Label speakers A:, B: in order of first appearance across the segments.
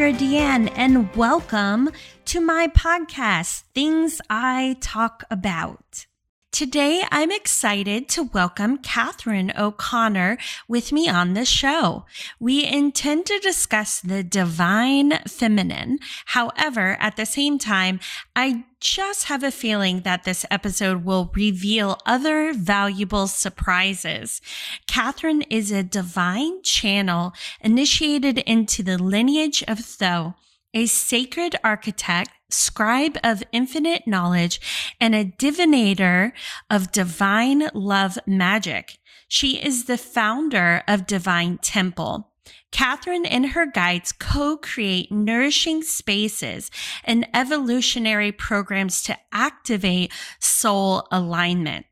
A: Sandra Deann, and welcome to my podcast, Things I Talk About. Today, I'm excited to welcome Catherine O'Connor with me on the show. We intend to discuss the divine feminine. However, at the same time, I just have a feeling that this episode will reveal other valuable surprises. Catherine is a divine channel initiated into the lineage of Thoth, a sacred architect, scribe of infinite knowledge, and a divinator of divine love magic. She is the founder of Divine Temple. Catherine and her guides co-create nourishing spaces and evolutionary programs to activate soul alignment.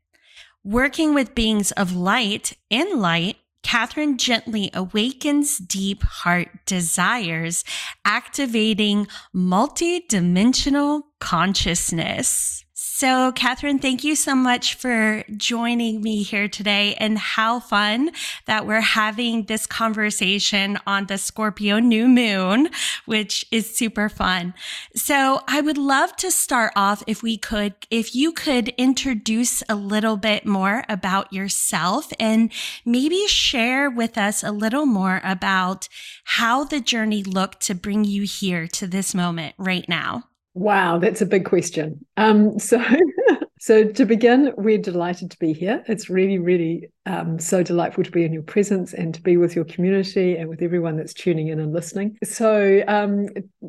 A: Working with beings of light and light, Catherine gently awakens deep heart desires, activating multidimensional consciousness. So, Catherine, thank you so much for joining me here today. And how fun that we're having this conversation on the Scorpio new moon, which is super fun. So, I would love to start off if we could, if you could introduce a little bit more about yourself and maybe share with us a little more about how the journey looked to bring you here to this moment right now.
B: Wow, that's a big question. Um, so, so to begin, we're delighted to be here. It's really, really um, so delightful to be in your presence and to be with your community and with everyone that's tuning in and listening. So, um,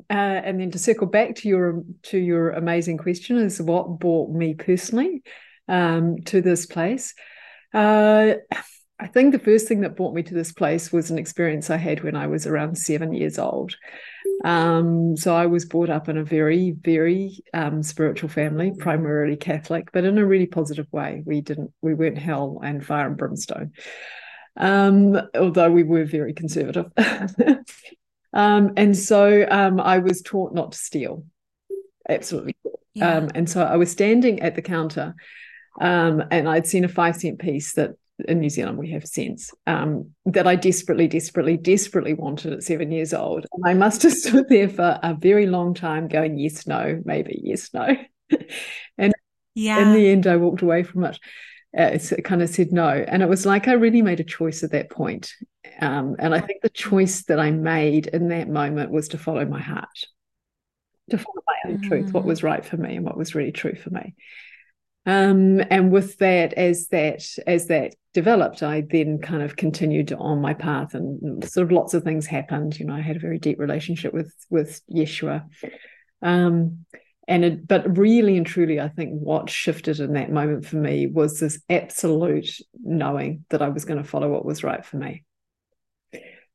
B: uh, and then to circle back to your to your amazing question is what brought me personally um, to this place. Uh, I think the first thing that brought me to this place was an experience I had when I was around seven years old. Um, so I was brought up in a very, very um, spiritual family, primarily Catholic, but in a really positive way. We didn't, we weren't hell and fire and brimstone, um, although we were very conservative. Um, and so um, I was taught not to steal, absolutely. Yeah. Um, and so I was standing at the counter. Um, and I'd seen a five cent piece that in New Zealand we have since um, that I desperately, desperately, desperately wanted at seven years old. And I must have stood there for a very long time going, yes, no, maybe, yes, no. and yeah. in the end, I walked away from it. Uh, it kind of said no. And it was like I really made a choice at that point. Um, and I think the choice that I made in that moment was to follow my heart, to follow my own mm. truth, what mm. was right for me and what was really true for me. Um, and with that, as that as that developed, I then kind of continued on my path, and sort of lots of things happened. You know, I had a very deep relationship with with Yeshua, um, and it, but really and truly, I think what shifted in that moment for me was this absolute knowing that I was going to follow what was right for me.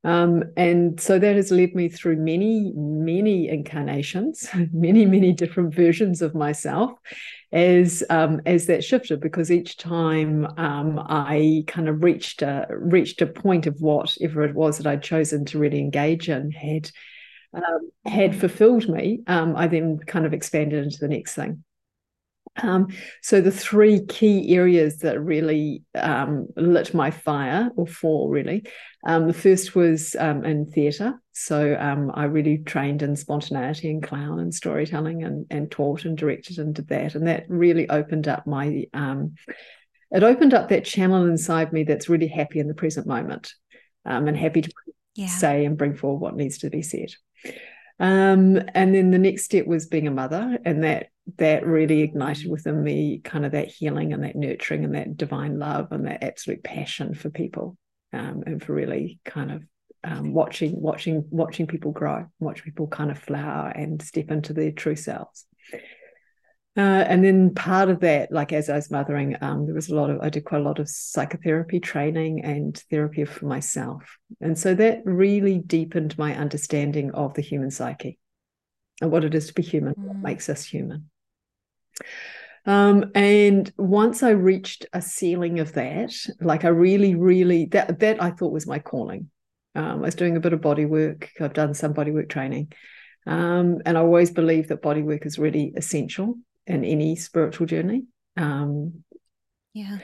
B: Um, and so that has led me through many, many incarnations, many, many different versions of myself as um, as that shifted because each time um, I kind of reached a reached a point of whatever it was that I'd chosen to really engage in had um, had fulfilled me, um, I then kind of expanded into the next thing. Um, so the three key areas that really um, lit my fire, or four really, um, the first was um, in theatre. So um, I really trained in spontaneity and clown and storytelling, and, and taught and directed and did that, and that really opened up my. Um, it opened up that channel inside me that's really happy in the present moment, and happy to yeah. say and bring forward what needs to be said. Um, and then the next step was being a mother, and that that really ignited within me kind of that healing and that nurturing and that divine love and that absolute passion for people, um, and for really kind of um, watching watching watching people grow, watch people kind of flower and step into their true selves. Uh, and then part of that, like as I was mothering, um, there was a lot of, I did quite a lot of psychotherapy training and therapy for myself. And so that really deepened my understanding of the human psyche and what it is to be human, mm. what makes us human. Um, and once I reached a ceiling of that, like I really, really, that, that I thought was my calling. Um, I was doing a bit of body work. I've done some body work training. Um, and I always believe that body work is really essential in any spiritual journey. Um,
A: yeah.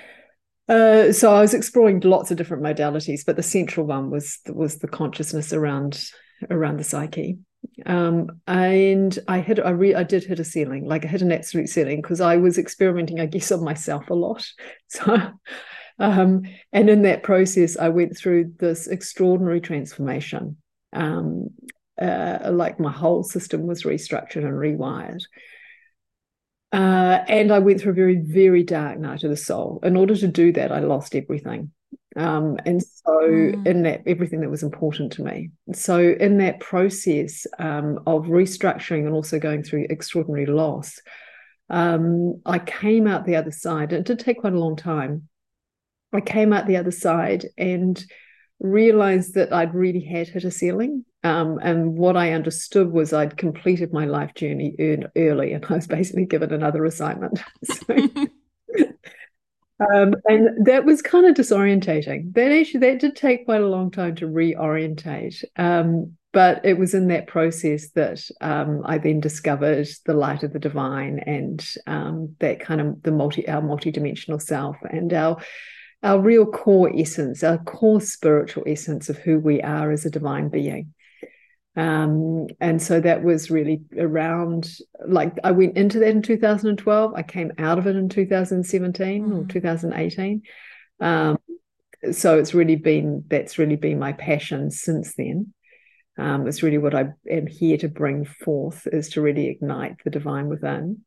B: Uh, so I was exploring lots of different modalities, but the central one was was the consciousness around around the psyche. Um, and I hit, I re, I did hit a ceiling, like I hit an absolute ceiling because I was experimenting, I guess, on myself a lot. So, um, and in that process, I went through this extraordinary transformation. Um, uh, like my whole system was restructured and rewired. Uh, and I went through a very, very dark night of the soul. In order to do that, I lost everything. Um, and so, mm. in that, everything that was important to me. So, in that process um, of restructuring and also going through extraordinary loss, um, I came out the other side. It did take quite a long time. I came out the other side and realized that I'd really had hit a ceiling. Um, and what I understood was I'd completed my life journey early, and I was basically given another assignment. So, um, and that was kind of disorientating. That actually that did take quite a long time to reorientate. Um, but it was in that process that um, I then discovered the light of the divine and um, that kind of the multi our multidimensional self and our our real core essence, our core spiritual essence of who we are as a divine being. Um, and so that was really around like I went into that in 2012. I came out of it in 2017 mm. or 2018. Um, so it's really been that's really been my passion since then. Um, it's really what I am here to bring forth is to really ignite the divine within.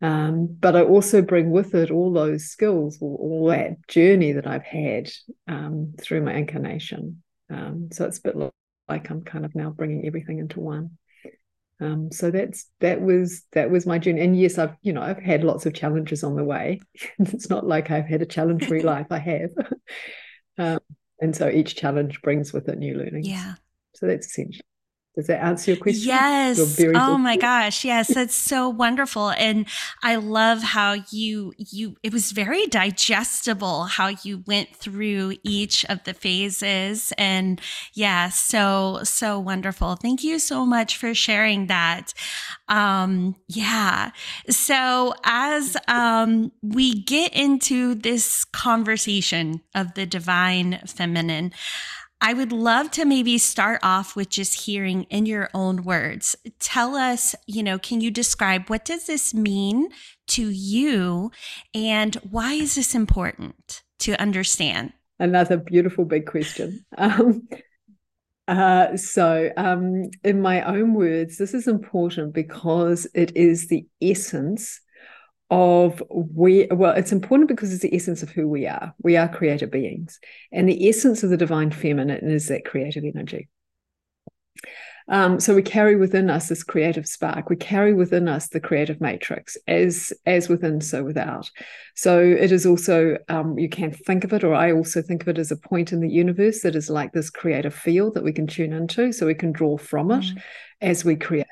B: Um, but I also bring with it all those skills, all, all that journey that I've had um, through my incarnation. Um, so it's a bit like I'm kind of now bringing everything into one. Um, so that's that was that was my journey. And yes, I've you know I've had lots of challenges on the way. it's not like I've had a challenge-free life. I have, um, and so each challenge brings with it new learnings.
A: Yeah.
B: So that's essential. Does that answer your question?
A: Yes. Oh my gosh. Yes. That's so wonderful. And I love how you, you, it was very digestible how you went through each of the phases. And yeah, so, so wonderful. Thank you so much for sharing that. Um, yeah. So as, um, we get into this conversation of the divine feminine, I would love to maybe start off with just hearing in your own words. Tell us, you know, can you describe what does this mean to you and why is this important to understand?
B: Another beautiful big question. Um, uh, so, um, in my own words, this is important because it is the essence of we well it's important because it's the essence of who we are. We are creative beings and the essence of the divine feminine is that creative energy. Um, so we carry within us this creative spark. We carry within us the creative matrix as as within so without. So it is also um, you can think of it or i also think of it as a point in the universe that is like this creative field that we can tune into so we can draw from it mm. as we create.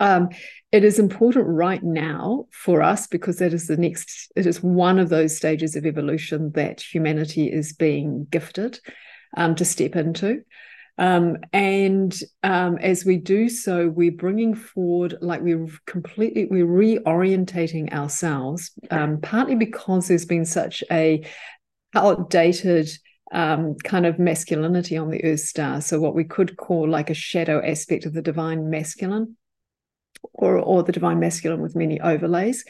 B: Um, it is important right now for us because that is the next, it is one of those stages of evolution that humanity is being gifted um, to step into. Um, and um, as we do so, we're bringing forward, like we're completely, we're reorientating ourselves, um, partly because there's been such a outdated um, kind of masculinity on the Earth star. So, what we could call like a shadow aspect of the divine masculine or, or the divine masculine with many overlays.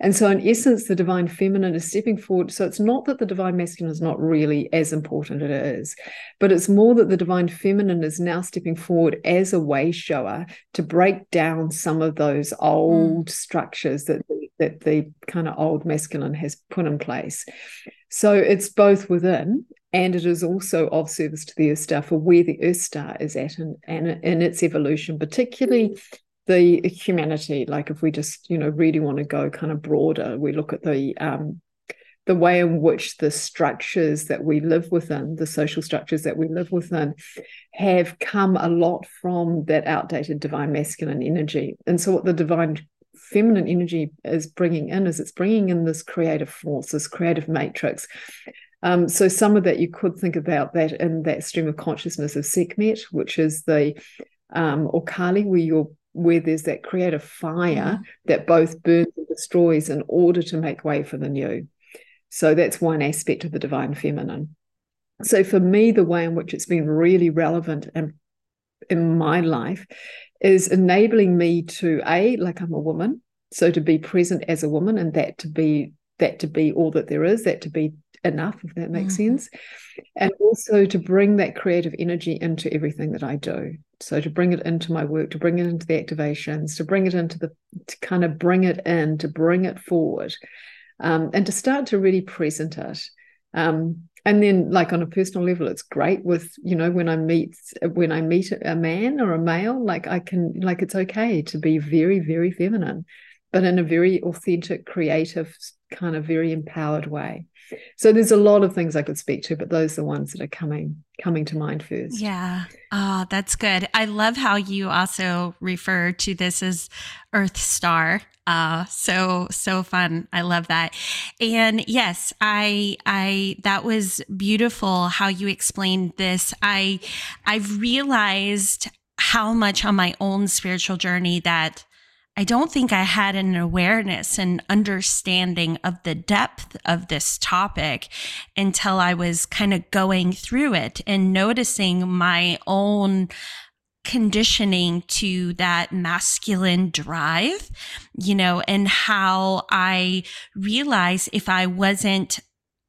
B: And so, in essence, the divine feminine is stepping forward. So, it's not that the divine masculine is not really as important, it is, but it's more that the divine feminine is now stepping forward as a way shower to break down some of those old mm. structures that the, that the kind of old masculine has put in place. So, it's both within and it is also of service to the Earth Star for where the Earth Star is at in, in, in its evolution, particularly the humanity like if we just you know really want to go kind of broader we look at the um the way in which the structures that we live within the social structures that we live within have come a lot from that outdated divine masculine energy. And so what the divine feminine energy is bringing in is it's bringing in this creative force this creative matrix. Um, so some of that you could think about that in that stream of consciousness of Sekhmet, which is the um, or Kali, where you're where there's that creative fire mm. that both burns and destroys in order to make way for the new. So that's one aspect of the divine feminine. So for me, the way in which it's been really relevant and in my life is enabling me to a like I'm a woman, so to be present as a woman, and that to be that to be all that there is, that to be enough, if that makes mm-hmm. sense. And also to bring that creative energy into everything that I do. So to bring it into my work, to bring it into the activations, to bring it into the, to kind of bring it in, to bring it forward, um, and to start to really present it. Um, and then like on a personal level it's great with you know when i meet when i meet a man or a male like i can like it's okay to be very very feminine but in a very authentic creative kind of very empowered way so there's a lot of things I could speak to, but those are the ones that are coming coming to mind first.
A: Yeah. Oh, that's good. I love how you also refer to this as Earth Star. Uh, so so fun. I love that. And yes, I I that was beautiful how you explained this. I I've realized how much on my own spiritual journey that I don't think I had an awareness and understanding of the depth of this topic until I was kind of going through it and noticing my own conditioning to that masculine drive, you know, and how I realized if I wasn't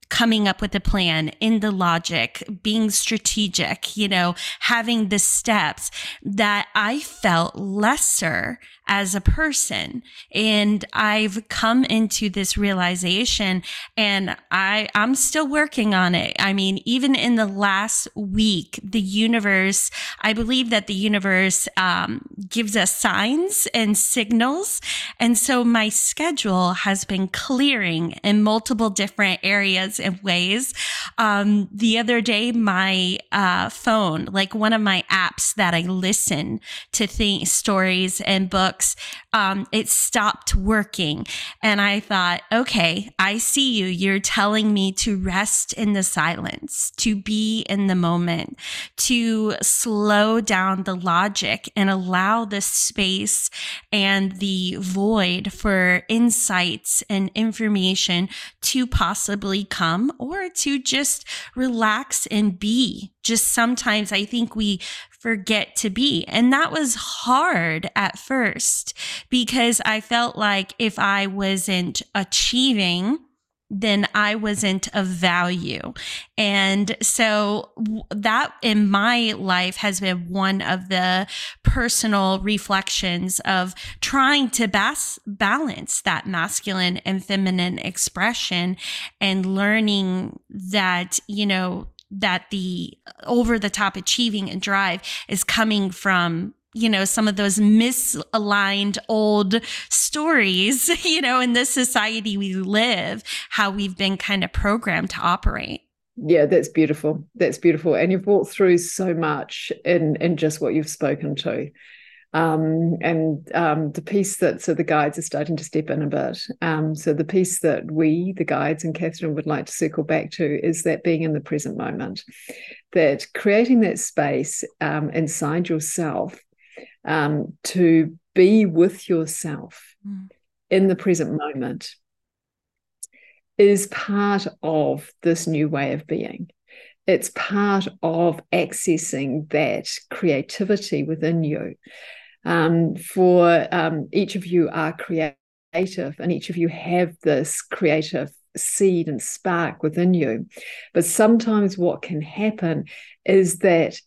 A: coming up with a plan in the logic, being strategic, you know, having the steps that I felt lesser as a person. And I've come into this realization and I, I'm still working on it. I mean, even in the last week, the universe, I believe that the universe um, gives us signs and signals. And so my schedule has been clearing in multiple different areas and ways. Um, the other day, my uh, phone, like one of my apps that I listen to things, stories and books, books, um, it stopped working. And I thought, okay, I see you. You're telling me to rest in the silence, to be in the moment, to slow down the logic and allow the space and the void for insights and information to possibly come or to just relax and be. Just sometimes I think we forget to be. And that was hard at first because I felt like if I wasn't achieving, then I wasn't of value. And so that in my life has been one of the personal reflections of trying to bas- balance that masculine and feminine expression and learning that, you know, that the over the top achieving and drive is coming from you know some of those misaligned old stories you know in this society we live how we've been kind of programmed to operate.
B: Yeah that's beautiful. That's beautiful. And you've walked through so much in in just what you've spoken to um, and um, the piece that so the guides are starting to step in a bit. Um, so the piece that we, the guides, and Catherine would like to circle back to is that being in the present moment, that creating that space um, inside yourself um, to be with yourself mm. in the present moment is part of this new way of being it's part of accessing that creativity within you um, for um, each of you are creative and each of you have this creative seed and spark within you. But sometimes what can happen is that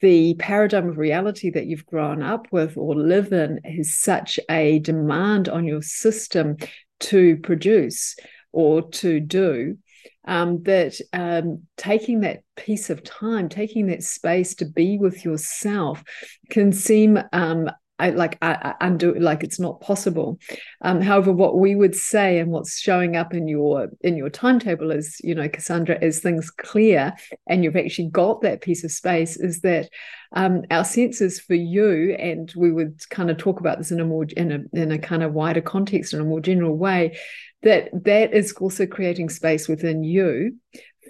B: the paradigm of reality that you've grown up with or live in is such a demand on your system to produce or to do um, that um, taking that piece of time, taking that space to be with yourself can seem um, I, like I, I undo like it's not possible. Um, however, what we would say and what's showing up in your in your timetable is, you know, Cassandra, as things clear and you've actually got that piece of space, is that um, our senses for you, and we would kind of talk about this in a more in a in a kind of wider context in a more general way, that that is also creating space within you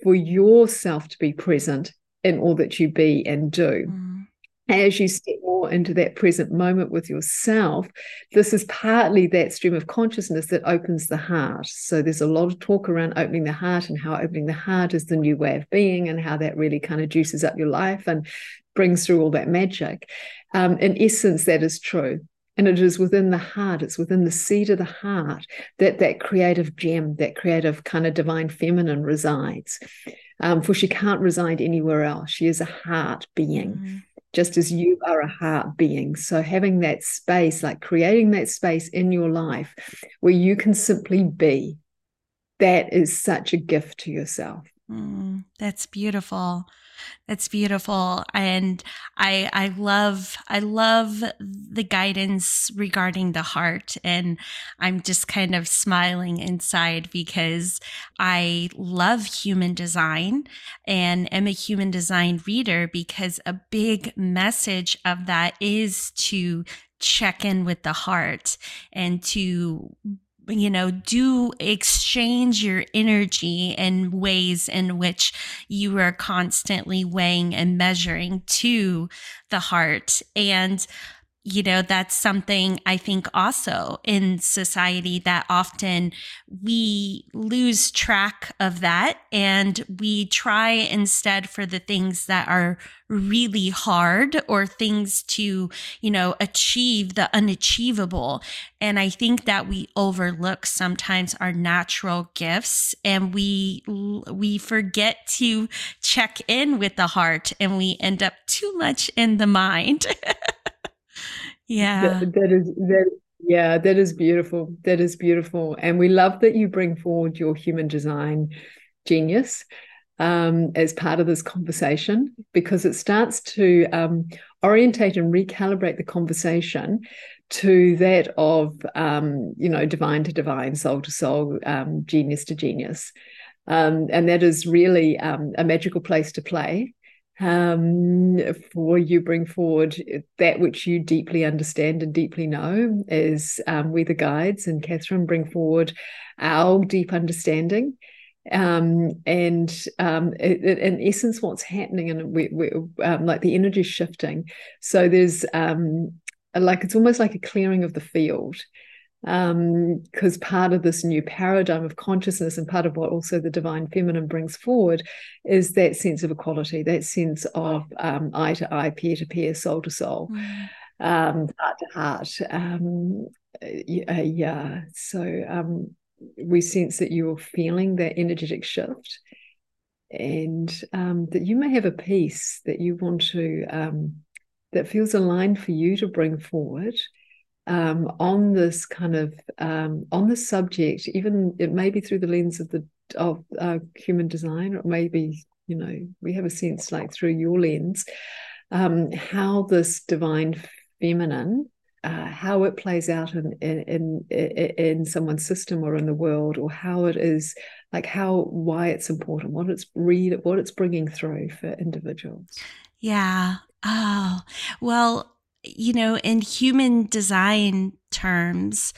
B: for yourself to be present in all that you be and do. Mm as you step more into that present moment with yourself, this is partly that stream of consciousness that opens the heart. So there's a lot of talk around opening the heart and how opening the heart is the new way of being and how that really kind of juices up your life and brings through all that magic. Um, in essence, that is true. And it is within the heart, it's within the seat of the heart that that creative gem, that creative kind of divine feminine resides. Um, for she can't reside anywhere else. She is a heart being. Mm just as you are a heart being. So, having that space, like creating that space in your life where you can simply be, that is such a gift to yourself.
A: Mm, that's beautiful. That's beautiful. And I I love I love the guidance regarding the heart and I'm just kind of smiling inside because I love human design and am a human design reader because a big message of that is to check in with the heart and to you know, do exchange your energy in ways in which you are constantly weighing and measuring to the heart. And you know, that's something I think also in society that often we lose track of that and we try instead for the things that are really hard or things to, you know, achieve the unachievable. And I think that we overlook sometimes our natural gifts and we, we forget to check in with the heart and we end up too much in the mind. Yeah.
B: That, that is that yeah, that is beautiful. That is beautiful. And we love that you bring forward your human design genius um, as part of this conversation because it starts to um, orientate and recalibrate the conversation to that of um, you know divine to divine, soul to soul, um, genius to genius, um, and that is really um, a magical place to play um, for you bring forward that which you deeply understand and deeply know as um, we the guides and Catherine bring forward our deep understanding. Um, and um, it, it, in essence what's happening and we, we um, like the energy shifting. So there's um, like it's almost like a clearing of the field because um, part of this new paradigm of consciousness and part of what also the divine feminine brings forward is that sense of equality, that sense of um, eye to eye, peer to peer, soul to soul, mm. um, heart to heart. Um, yeah, so um, we sense that you're feeling that energetic shift and um, that you may have a piece that you want to, that feels aligned for you to bring forward um, on this kind of um, on the subject, even it may be through the lens of the of uh, human design, or maybe you know we have a sense like through your lens, um, how this divine feminine, uh, how it plays out in, in in in someone's system or in the world, or how it is like how why it's important, what it's read, what it's bringing through for individuals.
A: Yeah. Oh, well, you know, in human design terms,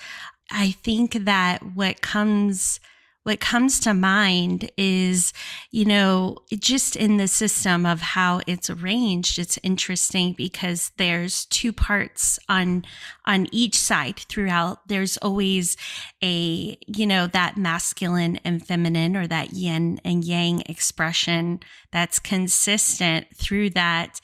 A: I think that what comes what comes to mind is, you know, just in the system of how it's arranged, it's interesting because there's two parts on on each side throughout. There's always a, you know, that masculine and feminine or that yin and yang expression that's consistent through that.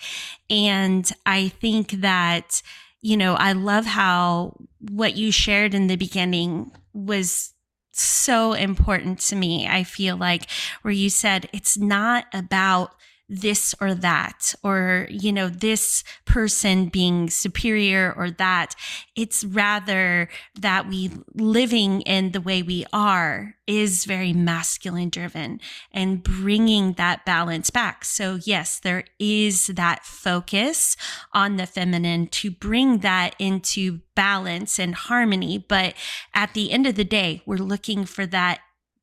A: And I think that, you know, I love how what you shared in the beginning was so important to me. I feel like where you said it's not about this or that, or, you know, this person being superior or that. It's rather that we living in the way we are is very masculine driven and bringing that balance back. So, yes, there is that focus on the feminine to bring that into balance and harmony. But at the end of the day, we're looking for that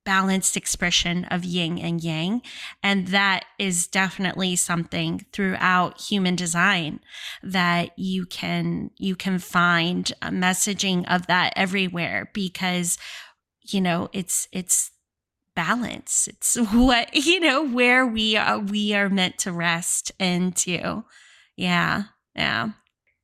A: balanced expression of yin and yang. And that is definitely something throughout human design that you can, you can find a messaging of that everywhere because, you know, it's, it's, balance it's what you know where we are we are meant to rest into yeah Yeah.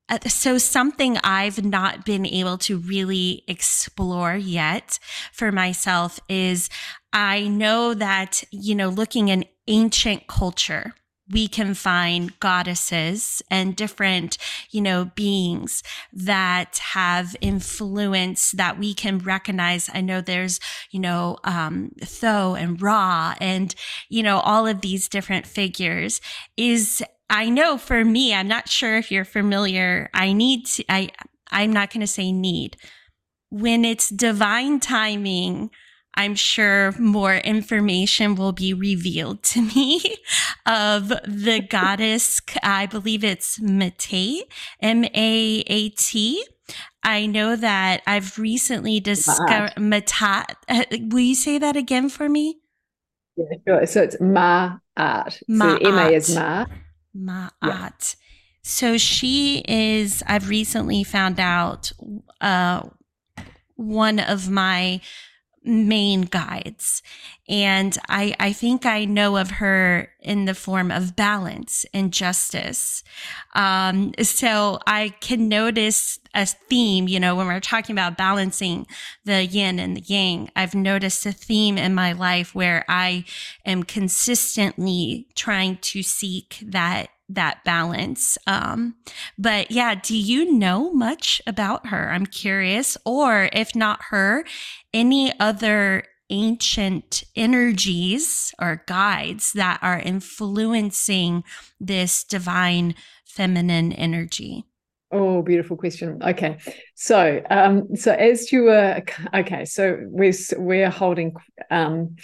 A: Uh, so something I've not been able to really explore yet for myself is I know that, you know, looking in ancient culture, we can find goddesses and different, you know, beings that have influence that we can recognize. I know there's, you know, um, Thoth and Ra and, you know, all of these different figures is I know for me, I'm not sure if you're familiar. I need to, I, I'm not going to say need. When it's divine timing, I'm sure more information will be revealed to me of the goddess. I believe it's Maat, M A A T. I know that I've recently discovered Matat. Will you say that again for me?
B: Yeah, sure. So it's Ma Art. So M A is Ma.
A: Ma'at. Yeah. So she is, I've recently found out uh, one of my main guides. And I, I think I know of her in the form of balance and justice. Um, so I can notice a theme, you know, when we're talking about balancing the yin and the yang, I've noticed a theme in my life where I am consistently trying to seek that that balance. Um, but yeah, do you know much about her? I'm curious. Or if not her, any other ancient energies or guides that are influencing this divine feminine energy?
B: Oh, beautiful question. Okay, so um, so as you were okay, so we're we're holding um,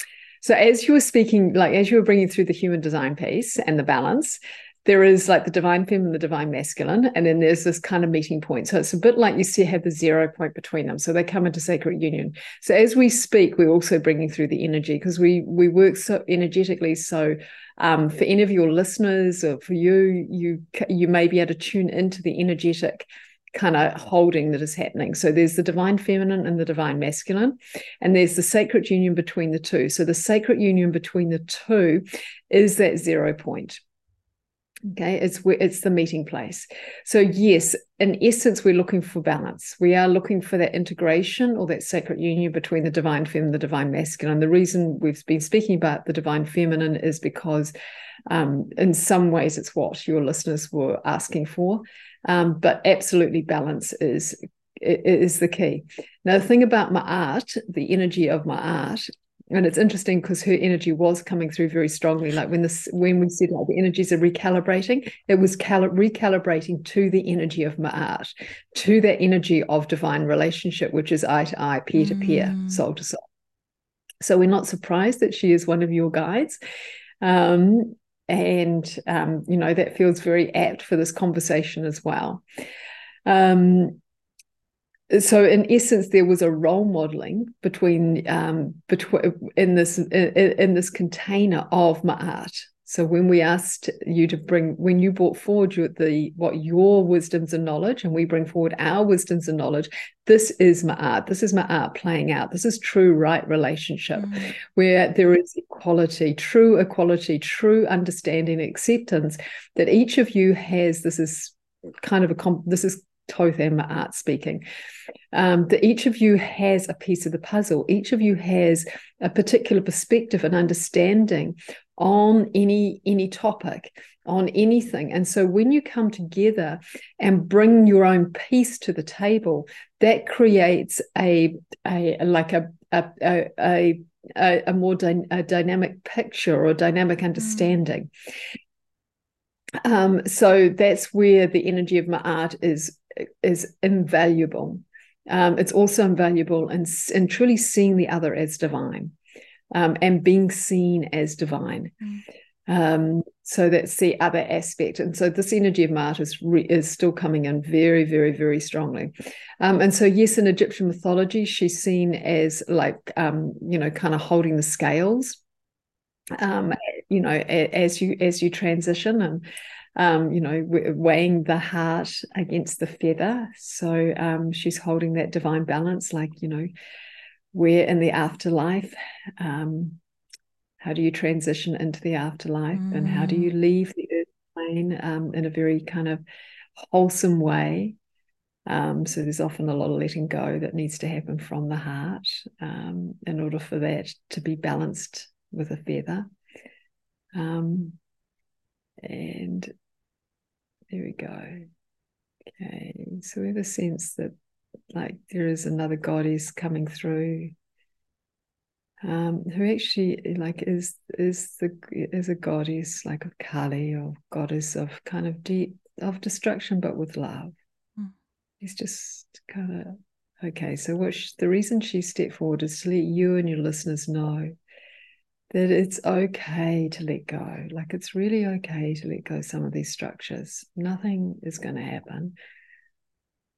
B: so as you were speaking, like as you were bringing through the human design piece and the balance, there is like the divine feminine, the divine masculine, and then there's this kind of meeting point. So it's a bit like you see have the zero point between them. So they come into sacred union. So as we speak, we're also bringing through the energy because we we work so energetically. So um, for any of your listeners or for you, you you may be able to tune into the energetic kind of holding that is happening. So there's the divine feminine and the divine masculine, and there's the sacred union between the two. So the sacred union between the two is that zero point. Okay, it's it's the meeting place. So yes, in essence, we're looking for balance. We are looking for that integration or that sacred union between the divine feminine the divine masculine. And The reason we've been speaking about the divine feminine is because, um, in some ways, it's what your listeners were asking for. Um, but absolutely, balance is is the key. Now, the thing about Ma'at, the energy of Ma'at, and it's interesting because her energy was coming through very strongly. Like when this when we said like the energies are recalibrating it was cal- recalibrating to the energy of ma'at to that energy of divine relationship which is eye to eye peer to peer soul to soul. So we're not surprised that she is one of your guides. Um, and um, you know that feels very apt for this conversation as well. Um, so in essence there was a role modeling between um between in this in, in this container of ma'at so when we asked you to bring when you brought forward your, the what your wisdoms and knowledge and we bring forward our wisdoms and knowledge this is ma'at this is ma'at playing out. This is true right relationship mm. where there is equality true equality true understanding acceptance that each of you has this is kind of a this is Thoth and Ma'at speaking, um, that each of you has a piece of the puzzle. Each of you has a particular perspective and understanding on any any topic on anything and so when you come together and bring your own piece to the table that creates a a like a a a, a, a more dy- a dynamic picture or dynamic mm. understanding mm. um, so that's where the energy of Ma'at is is invaluable. Um, it's also invaluable in, in truly seeing the other as divine um, and being seen as divine. Mm. Um, so that's the other aspect. And so this energy of Ma'at is, re- is still coming in very, very, very strongly. Um, and so, yes, in Egyptian mythology, she's seen as like, um, you know, kind of holding the scales um, you know, as you as you transition and um, you know, weighing the heart against the feather. So um, she's holding that divine balance, like, you know, we're in the afterlife. Um, how do you transition into the afterlife? Mm. And how do you mm. leave the earth plane um, in a very kind of wholesome way. Um, so there's often a lot of letting go that needs to happen from the heart um, in order for that to be balanced with a feather. Um, and there we go. Okay, so we have a sense that like there is another goddess coming through um, who actually like is is the is a goddess like a Kali or goddess of kind of deep of destruction, but with love. Mm. It's just kind of okay. So what she, the reason she stepped forward is to let you and your listeners know that it's okay to let go. Like it's really okay to let go some of these structures. Nothing is going to happen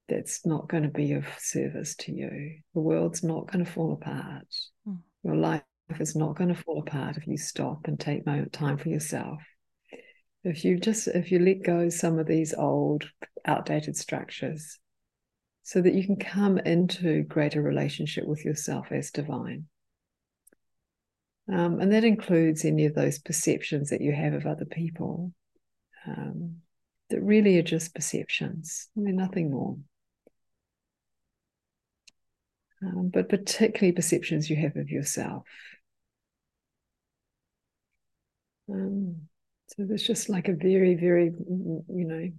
B: that's not going to be of service to you. The world's not going to fall apart. Mm. Your life is not going to fall apart if you stop and take moment time for yourself. If you just if you let go some of these old, outdated structures, so that you can come into greater relationship with yourself as divine. Um, and that includes any of those perceptions that you have of other people um, that really are just perceptions. Mean, nothing more um, but particularly perceptions you have of yourself. Um, so there's just like a very, very, you know,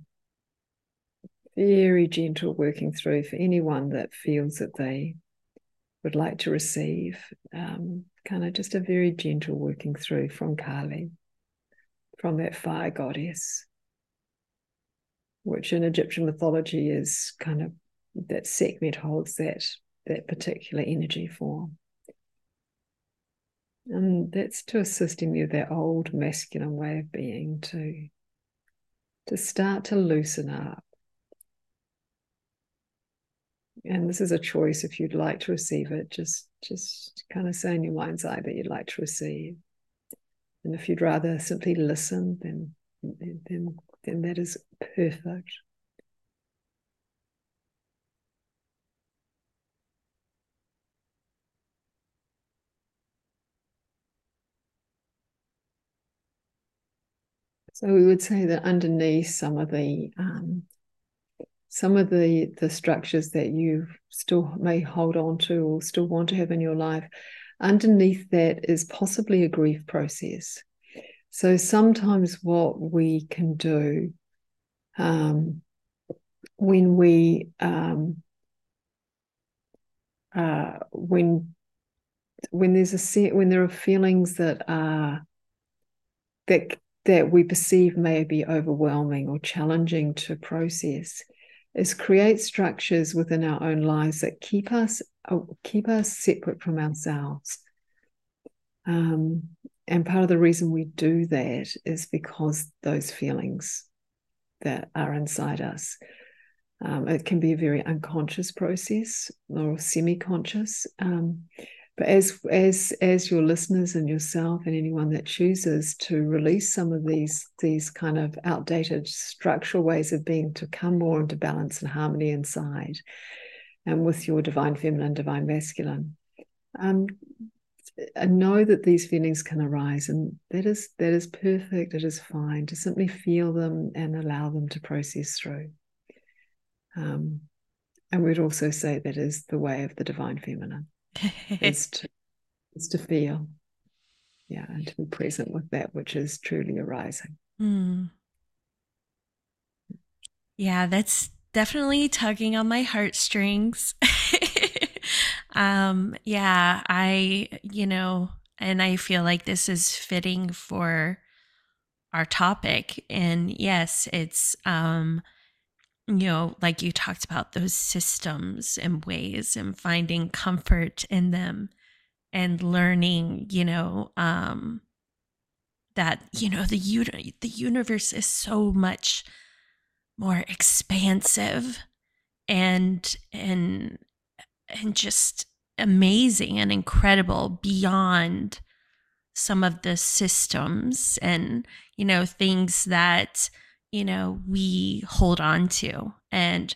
B: very gentle working through for anyone that feels that they would like to receive. Um, kind of just a very gentle working through from Kali, from that fire goddess, which in Egyptian mythology is kind of that Sekhmet holds that that particular energy form. And that's to assist him with that old masculine way of being to, to start to loosen up. And this is a choice if you'd like to receive it, just just kind of say in your mind's eye that you'd like to receive. And if you'd rather simply listen, then then then that is perfect. So we would say that underneath some of the um, some of the the structures that you still may hold on to or still want to have in your life, underneath that is possibly a grief process. So sometimes what we can do um, when we um, uh, when when there's a when there are feelings that are that that we perceive may be overwhelming or challenging to process is create structures within our own lives that keep us uh, keep us separate from ourselves. Um, and part of the reason we do that is because those feelings that are inside us. Um, it can be a very unconscious process or semi-conscious um, but as as as your listeners and yourself and anyone that chooses to release some of these these kind of outdated structural ways of being to come more into balance and harmony inside and with your divine feminine divine masculine um, know that these feelings can arise and that is that is perfect it is fine to simply feel them and allow them to process through. Um, and we'd also say that is the way of the divine feminine is to is to feel. Yeah and to be present with that which is truly arising. Mm.
A: yeah that's definitely tugging on my heartstrings. Um yeah i you know and i feel like this is fitting for our topic. And yes it's um you know, like you talked about those systems and ways and finding comfort in them and learning, you know, um, that, you know, the, uni- the universe is so much more expansive and, and, and just amazing and incredible beyond some of the systems and, you know, things that, you know, we hold on to. And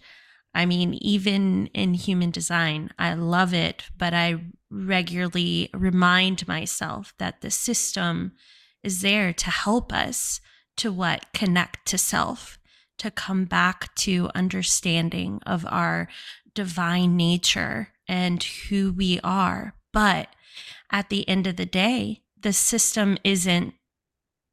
A: I mean, even in human design, I love it, but I regularly remind myself that the system is there to help us to what connect to self, to come back to understanding of our divine nature and who we are. But at the end of the day, the system isn't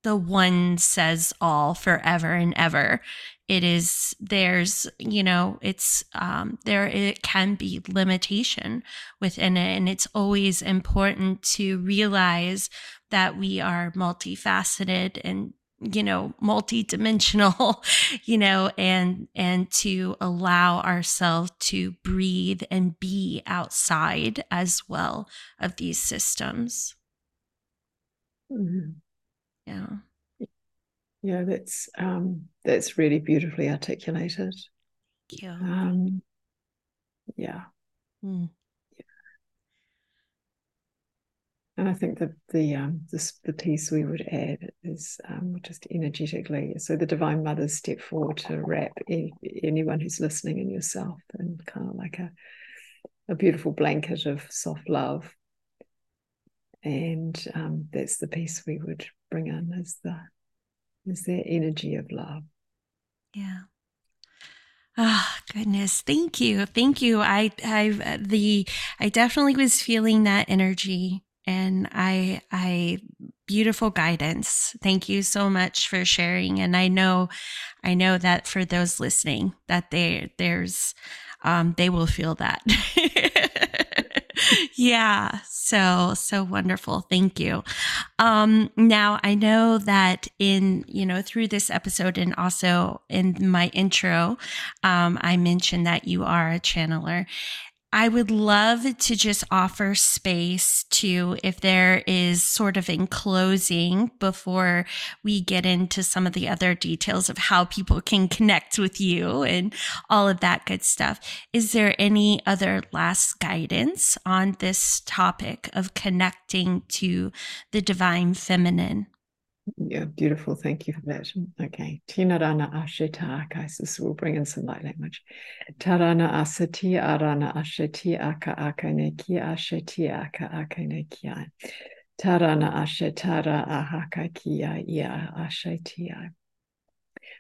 A: the one says all forever and ever. It is, there's, you know, it's, um, there, it can be limitation within it. And it's always important to realize that we are multifaceted and you know multi-dimensional you know and and to allow ourselves to breathe and be outside as well of these systems
B: mm-hmm.
A: Yeah
B: yeah that's um that's really beautifully articulated
A: yeah
B: um yeah mm. And I think that the um, the, the piece we would add is um, just energetically. So the Divine Mothers step forward to wrap any, anyone who's listening in yourself, and kind of like a a beautiful blanket of soft love. And um, that's the piece we would bring in is the is their energy of love.
A: Yeah. Oh goodness, thank you, thank you. I I the I definitely was feeling that energy and I I beautiful guidance. Thank you so much for sharing. And I know I know that for those listening that they there's um, they will feel that. yeah, so so wonderful. Thank you. Um, now I know that in you know through this episode and also in my intro, um, I mentioned that you are a channeler, I would love to just offer space to, if there is sort of in closing before we get into some of the other details of how people can connect with you and all of that good stuff. Is there any other last guidance on this topic of connecting to the divine feminine?
B: Yeah, beautiful. Thank you for that. Okay. Tinarana asheta akaisis. We'll bring in some light language. Tarana asati arana asheti aka akane ki asheti aka akane kia. Tarana ashetara ahaka kia ia ashetia.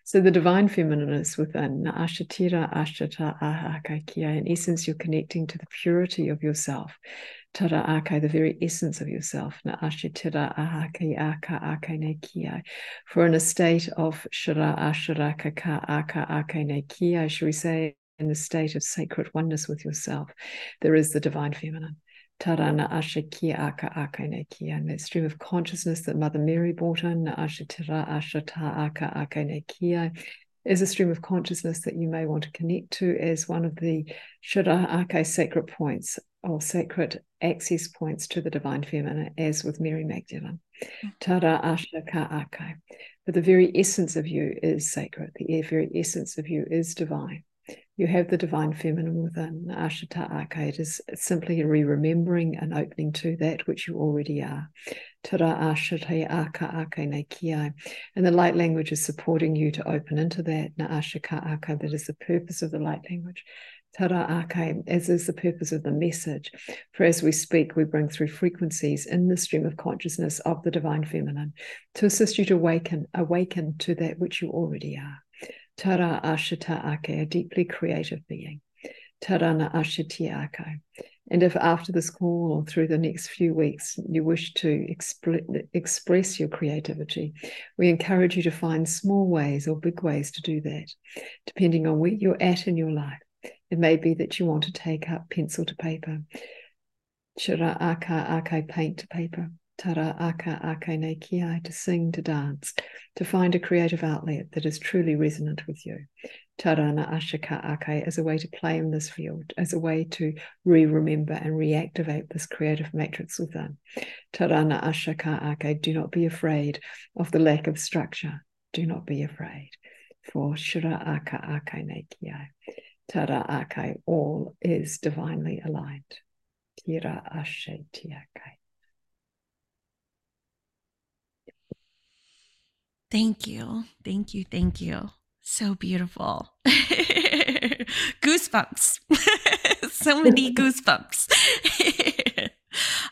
B: So the divine feminine is within Ashatira Ashata Ahaka Kia. In essence, you're connecting to the purity of yourself, tara ake, the very essence of yourself, na Ashatira, ahake aka kia. For in a state of shara asharaka ka aka kia, shall we say, in the state of sacred oneness with yourself, there is the divine feminine. Tarana Ashakia Aka Aka Kia, and that stream of consciousness that Mother Mary brought in, Ashatira Ashata Aka Aka Kia, is a stream of consciousness that you may want to connect to as one of the Shira Ake sacred points or sacred access points to the divine feminine, as with Mary Magdalene. Mm. Tara Asha Ka Ake. But the very essence of you is sacred. The very essence of you is divine. You have the divine feminine within Ashata Ake. It is simply re-remembering and opening to that which you already are. Tara Ashate Aka Ake Nekiai. And the light language is supporting you to open into that. Na Ashaka Ake, that is the purpose of the light language. Tara Ake, as is the purpose of the message. For as we speak, we bring through frequencies in the stream of consciousness of the divine feminine to assist you to awaken, awaken to that which you already are. Tara Ashita Ake, a deeply creative being. Tarana Ashiti Ake. And if after this call or through the next few weeks you wish to express your creativity, we encourage you to find small ways or big ways to do that, depending on where you're at in your life. It may be that you want to take up pencil to paper, shira aka ake paint to paper, tara aka ake ne kiai to sing, to dance, to find a creative outlet that is truly resonant with you. Tarana ashaka ake as a way to play in this field, as a way to re-remember and reactivate this creative matrix within. Tarana ashaka ake, do not be afraid of the lack of structure. Do not be afraid. For shira aka ake ne kiai. Tara Ake, all is divinely aligned. Kira Ashe Tiake.
A: Thank you. Thank you. Thank you. So beautiful. goosebumps. so many goosebumps.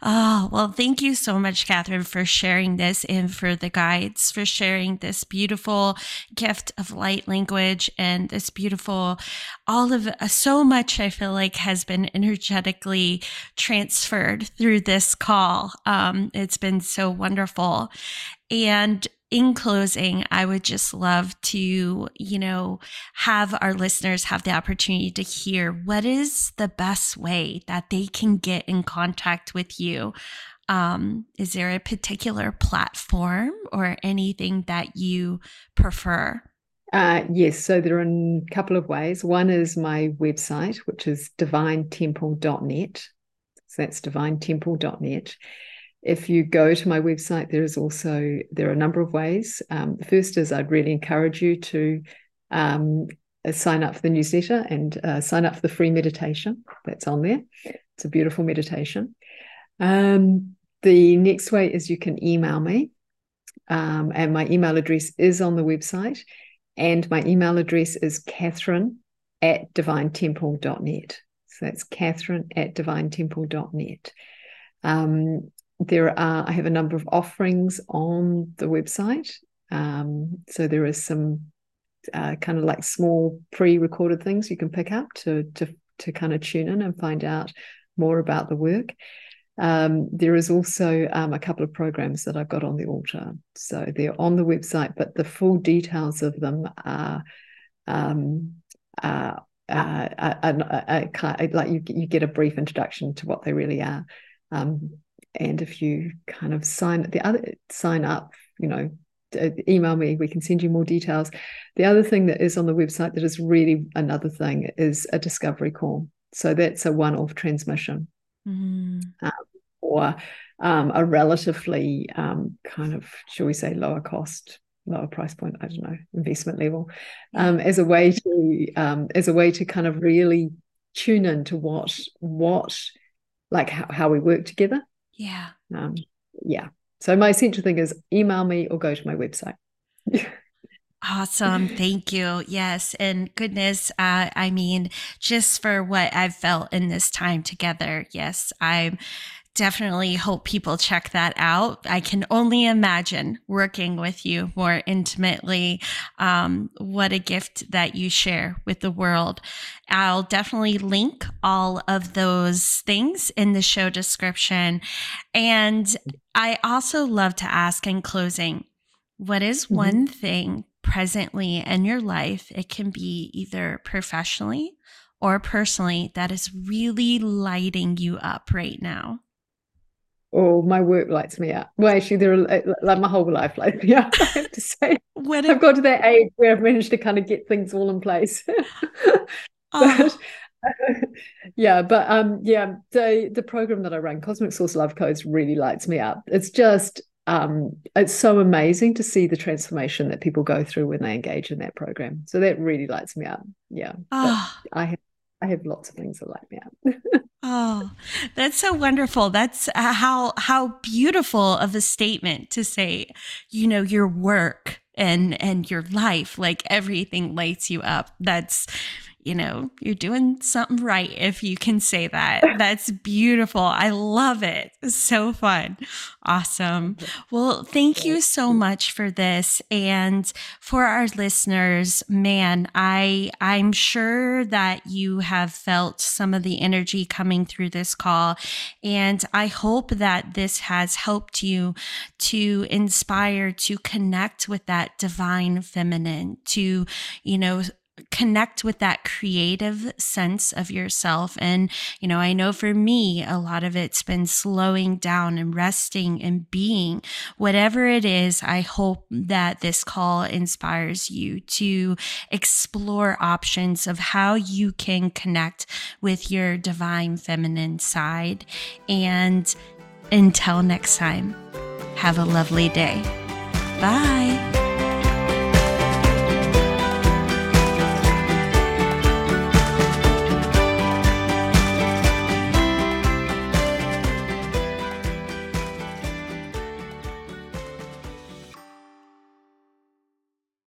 A: Oh, well, thank you so much, Catherine, for sharing this and for the guides, for sharing this beautiful gift of light language and this beautiful, all of uh, so much I feel like has been energetically transferred through this call. Um, it's been so wonderful. And in closing, I would just love to, you know, have our listeners have the opportunity to hear what is the best way that they can get in contact with you. Um, is there a particular platform or anything that you prefer?
B: Uh, yes, so there are a couple of ways. One is my website, which is divinetemple.net. So that's divinetemple.net if you go to my website, there is also there are a number of ways. Um, the first is I'd really encourage you to um, uh, sign up for the newsletter and uh, sign up for the free meditation that's on there. It's a beautiful meditation. Um, the next way is you can email me, um, and my email address is on the website, and my email address is Catherine at divinetemple.net. So that's Catherine at divinetemple.net. Um, there are, I have a number of offerings on the website. Um, so there is some uh, kind of like small pre-recorded things you can pick up to to to kind of tune in and find out more about the work. Um, there is also um, a couple of programs that I've got on the altar, so they're on the website, but the full details of them are. Uh, uh, like you, you get a brief introduction to what they really are. Um, and if you kind of sign the other sign up you know email me we can send you more details. The other thing that is on the website that is really another thing is a discovery call. So that's a one-off transmission. Mm-hmm. um, or um, a relatively um, kind of shall we say lower cost lower price point i don't know investment level. Um, as a way to um, as a way to kind of really tune into what what like how, how we work together
A: yeah.
B: Um, yeah. So my essential thing is email me or go to my website.
A: Awesome. Thank you. Yes. And goodness, uh, I mean, just for what I've felt in this time together, yes, I'm definitely hope people check that out. I can only imagine working with you more intimately. Um, what a gift that you share with the world. I'll definitely link all of those things in the show description. And I also love to ask in closing, what is mm-hmm. one thing presently in your life? It can be either professionally or personally that is really lighting you up right now
B: or my work lights me up. Well, actually, there are like my whole life lights me up. I have to say, when I've got to that age where I've managed to kind of get things all in place. oh. yeah, but um, yeah, the the program that I run, Cosmic Source Love Codes, really lights me up. It's just um, it's so amazing to see the transformation that people go through when they engage in that program. So that really lights me up. Yeah, oh. I have I have lots of things that light me up.
A: Oh, that's so wonderful. That's uh, how how beautiful of a statement to say, you know, your work and and your life like everything lights you up. That's you know, you're doing something right if you can say that. That's beautiful. I love it. So fun. Awesome. Well, thank you so much for this and for our listeners. Man, I I'm sure that you have felt some of the energy coming through this call and I hope that this has helped you to inspire to connect with that divine feminine, to you know connect with that creative sense of yourself. And, you know, I know for me, a lot of it's been slowing down and resting and being. Whatever it is, I hope that this call inspires you to explore options of how you can connect with your divine feminine side. And until next time, have a lovely day. Bye.